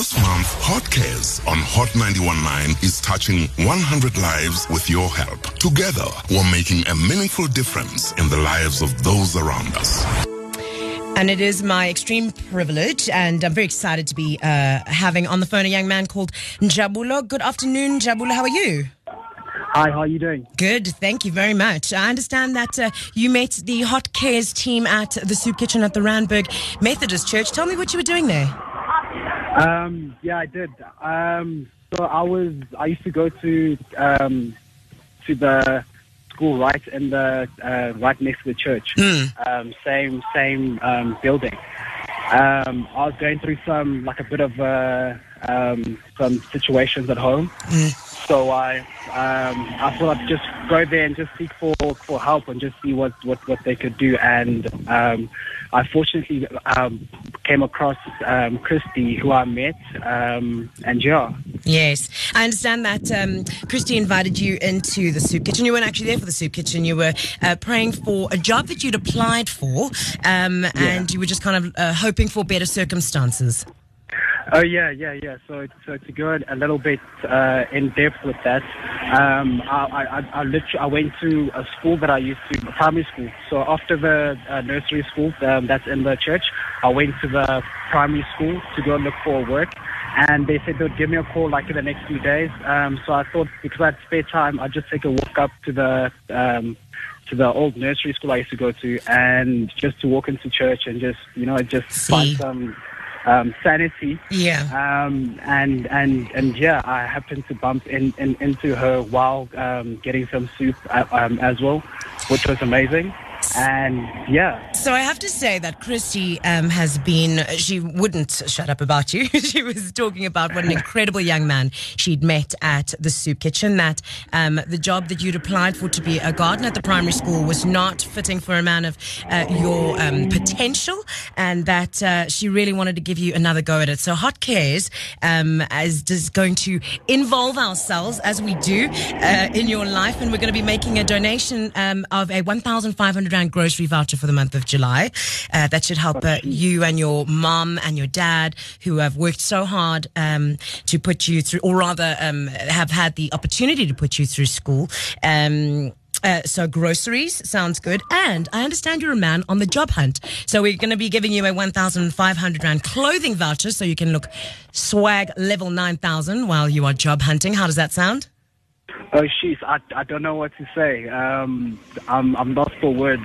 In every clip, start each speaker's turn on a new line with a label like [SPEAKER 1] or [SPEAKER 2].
[SPEAKER 1] This month, Hot Cares on Hot 91.9 is touching 100 lives with your help. Together, we're making a meaningful difference in the lives of those around us.
[SPEAKER 2] And it is my extreme privilege, and I'm very excited to be uh, having on the phone a young man called Njabulo. Good afternoon, Njabulo. How are you?
[SPEAKER 3] Hi, how are you doing?
[SPEAKER 2] Good, thank you very much. I understand that uh, you met the Hot Cares team at the Soup Kitchen at the Randburg Methodist Church. Tell me what you were doing there.
[SPEAKER 3] Um, yeah, I did. Um, so I was, I used to go to um, to the school right in the uh, right next to the church, um, same same um, building. Um, I was going through some like a bit of uh, um, some situations at home, so I um, I thought I'd just go there and just seek for, for help and just see what, what, what they could do. And um, I fortunately um, came across um, Christy, who I met, um, and yeah.
[SPEAKER 2] Yes, I understand that um, Christy invited you into the soup kitchen. You weren't actually there for the soup kitchen. You were uh, praying for a job that you'd applied for, um, and you were just kind of uh, hoping for better circumstances.
[SPEAKER 3] Oh yeah, yeah, yeah. So, so to go a little bit uh, in depth with that, um, I, I, I, literally I went to a school that I used to, a primary school. So after the uh, nursery school um, that's in the church, I went to the primary school to go look for work. And they said they'd give me a call like in the next few days. Um, so I thought because I had spare time, I'd just take a walk up to the um, to the old nursery school I used to go to, and just to walk into church and just you know just
[SPEAKER 2] See.
[SPEAKER 3] find some um, sanity.
[SPEAKER 2] Yeah.
[SPEAKER 3] Um, and and and yeah, I happened to bump in, in into her while um, getting some soup uh, um, as well, which was amazing. And yeah,
[SPEAKER 2] So I have to say that Christy um, has been, she wouldn't shut up about you. she was talking about what an incredible young man she'd met at the soup kitchen, that um, the job that you'd applied for to be a gardener at the primary school was not fitting for a man of uh, your um, potential, and that uh, she really wanted to give you another go at it. So Hot Cares um, is just going to involve ourselves, as we do uh, in your life, and we're going to be making a donation um, of a 1,500 Rand grocery voucher for the month of July. Uh, that should help uh, you and your mom and your dad who have worked so hard um, to put you through, or rather, um, have had the opportunity to put you through school. Um, uh, so groceries sounds good, and I understand you're a man on the job hunt. So we're going to be giving you a 1,500 rand clothing voucher, so you can look swag level 9,000 while you are job hunting. How does that sound?
[SPEAKER 3] Oh sheesh, I, I don't know what to say. Um, I'm I'm lost for words.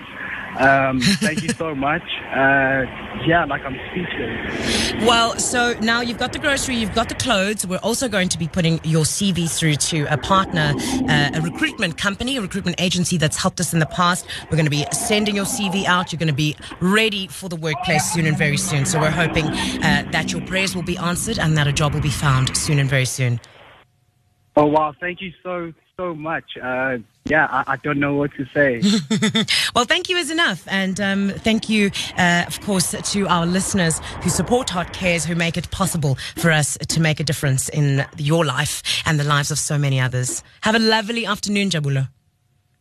[SPEAKER 3] Um, thank you so much. Uh, yeah, like I'm speechless.
[SPEAKER 2] Well, so now you've got the grocery, you've got the clothes. We're also going to be putting your CV through to a partner, uh, a recruitment company, a recruitment agency that's helped us in the past. We're going to be sending your CV out. You're going to be ready for the workplace soon and very soon. So we're hoping uh, that your prayers will be answered and that a job will be found soon and very soon.
[SPEAKER 3] Oh wow, thank you so so much. Uh, yeah, I, I don't know what to say.
[SPEAKER 2] Well, thank you is enough. And um, thank you, uh, of course, to our listeners who support Hot Cares, who make it possible for us to make a difference in your life and the lives of so many others. Have a lovely afternoon, Njabulo.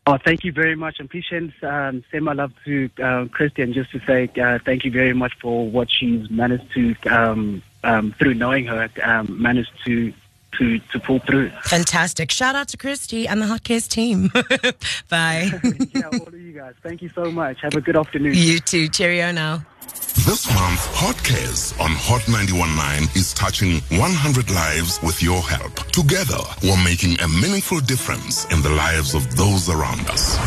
[SPEAKER 3] Oh, thank you very much. And please um, send my love to uh, Christian just to say uh, thank you very much for what she's managed to, um, um, through knowing her, um, managed to, to, to pull through.
[SPEAKER 2] Fantastic. Shout out to Christy and the Hot Cares team. Bye.
[SPEAKER 3] yeah, all of you guys. Thank you so much. Have a good afternoon.
[SPEAKER 2] you too. Cheerio now.
[SPEAKER 1] This month, Hot Cares on Hot 91.9 is touching 100 lives with your help. Together, we're making a meaningful difference in the lives of those around us.